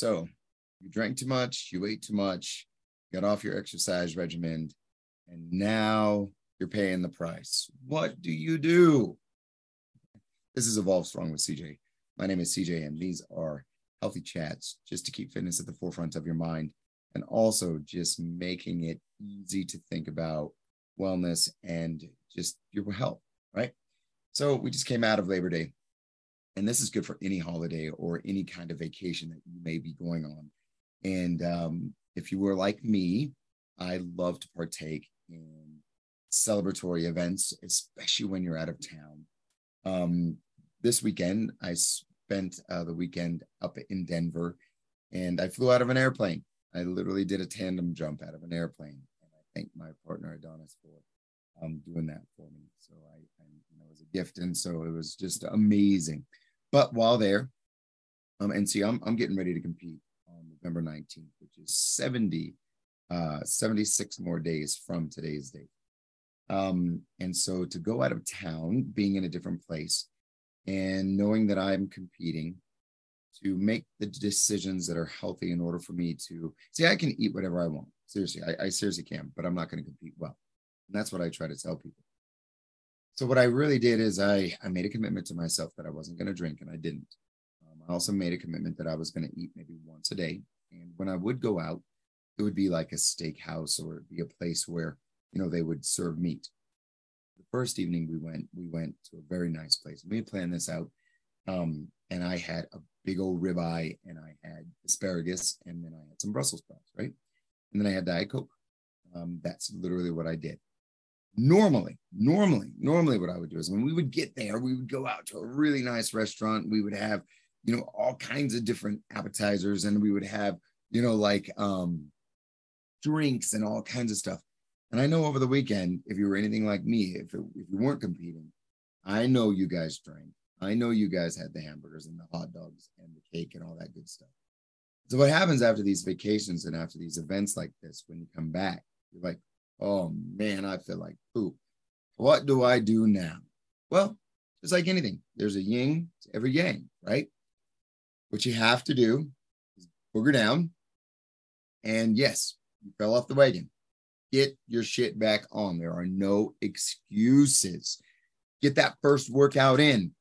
So you drank too much, you ate too much, got off your exercise regimen, and now you're paying the price. What do you do? This is Evolve Strong with CJ. My name is CJ, and these are healthy chats just to keep fitness at the forefront of your mind and also just making it easy to think about wellness and just your health, right? So we just came out of Labor Day, and this is good for any holiday or any kind of vacation that you may be going on. And um, if you were like me, I love to partake in celebratory events, especially when you're out of town. Um, this weekend, I spent uh, the weekend up in Denver and I flew out of an airplane. I literally did a tandem jump out of an airplane. And I thank my partner Adonis for um, doing that for me. So I, I, you know, it was a gift. And so it was just amazing. But while there, um, and see, I'm, I'm getting ready to compete on November 19th, which is 70, uh, 76 more days from today's date. Um, and so to go out of town, being in a different place, and knowing that I'm competing to make the decisions that are healthy in order for me to see, I can eat whatever I want. Seriously, I, I seriously can, but I'm not going to compete well. And that's what I try to tell people. So what I really did is I, I made a commitment to myself that I wasn't going to drink and I didn't. Um, I also made a commitment that I was going to eat maybe once a day. And when I would go out, it would be like a steakhouse or be a place where, you know, they would serve meat The first evening we went, we went to a very nice place. We had planned this out. Um, and I had a big old ribeye and I had asparagus and then I had some Brussels sprouts, right? And then I had Diet Coke. Um, that's literally what I did. Normally, normally, normally what I would do is when we would get there, we would go out to a really nice restaurant. We would have, you know, all kinds of different appetizers and we would have, you know, like um drinks and all kinds of stuff. And I know over the weekend, if you were anything like me, if, it, if you weren't competing, I know you guys drank. I know you guys had the hamburgers and the hot dogs and the cake and all that good stuff. So what happens after these vacations and after these events like this, when you come back, you're like, oh man, I feel like poop. What do I do now? Well, just like anything, there's a yin to every yang, right? What you have to do is booger down. And yes, you fell off the wagon get your shit back on. There are no excuses. Get that first workout in.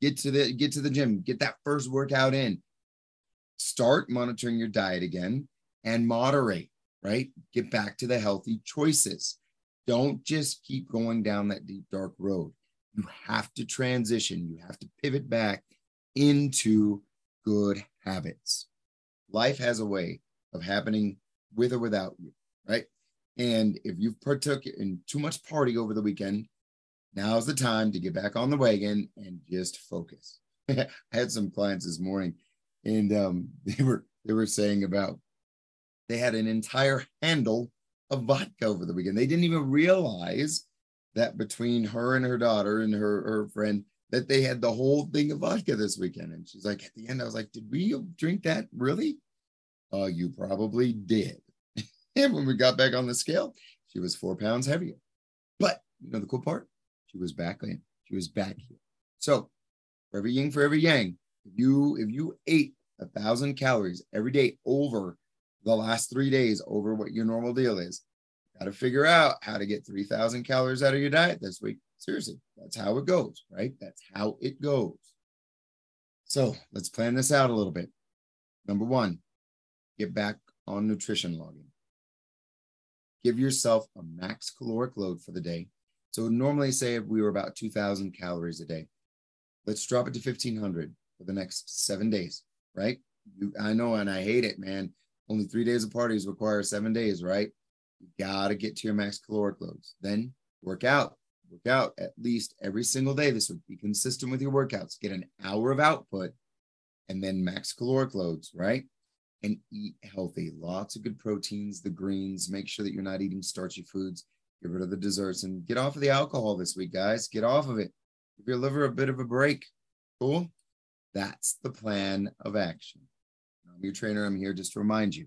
Get to the get to the gym. Get that first workout in. Start monitoring your diet again and moderate, right? Get back to the healthy choices. Don't just keep going down that deep dark road. You have to transition. You have to pivot back into good habits. Life has a way of happening with or without you, right? And if you've partook in too much party over the weekend, now's the time to get back on the wagon and just focus. I had some clients this morning, and um, they were they were saying about they had an entire handle of vodka over the weekend. They didn't even realize that between her and her daughter and her her friend that they had the whole thing of vodka this weekend. And she's like, at the end, I was like, did we drink that really? Uh, you probably did. And when we got back on the scale, she was four pounds heavier. But you know the cool part? She was back in. She was back here. So for every yin, for every yang, if you if you ate a thousand calories every day over the last three days over what your normal deal is, got to figure out how to get 3,000 calories out of your diet this week. Seriously, that's how it goes, right? That's how it goes. So let's plan this out a little bit. Number one, get back on nutrition logging give yourself a max caloric load for the day. So normally say if we were about 2000 calories a day, let's drop it to 1500 for the next seven days, right? You, I know, and I hate it, man. Only three days of parties require seven days, right? You got to get to your max caloric loads. Then work out, work out at least every single day. This would be consistent with your workouts. Get an hour of output and then max caloric loads, right? and eat healthy. Lots of good proteins, the greens. Make sure that you're not eating starchy foods. Get rid of the desserts and get off of the alcohol this week, guys. Get off of it. Give your liver a bit of a break. Cool. That's the plan of action. I'm your trainer. I'm here just to remind you.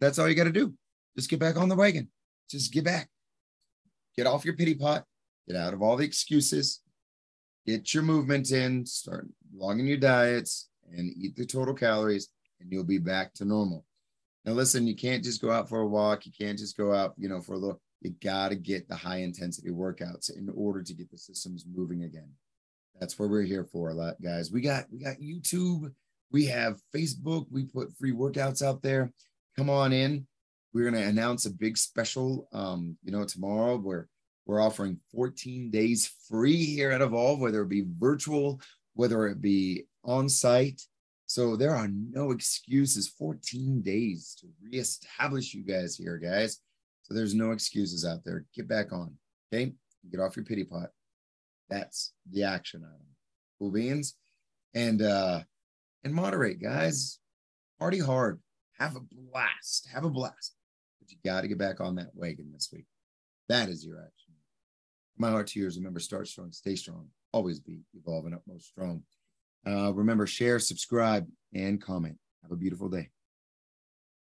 That's all you got to do. Just get back on the wagon. Just get back. Get off your pity pot. Get out of all the excuses. Get your movement in. Start logging your diets and eat the total calories and you'll be back to normal. Now, listen, you can't just go out for a walk. You can't just go out, you know, for a little. You got to get the high intensity workouts in order to get the systems moving again. That's what we're here for, a lot, guys. We got we got YouTube, we have Facebook. We put free workouts out there. Come on in. We're going to announce a big special, um, you know, tomorrow where we're offering 14 days free here at Evolve, whether it be virtual, whether it be on site. So there are no excuses. 14 days to reestablish you guys here, guys. So there's no excuses out there. Get back on. Okay. Get off your pity pot. That's the action item. Cool beans. And uh and moderate, guys. Party hard. Have a blast. Have a blast. But you got to get back on that wagon this week. That is your action. My heart to yours. Remember, start strong, stay strong, always be evolving utmost strong. Uh, remember, share, subscribe, and comment. Have a beautiful day.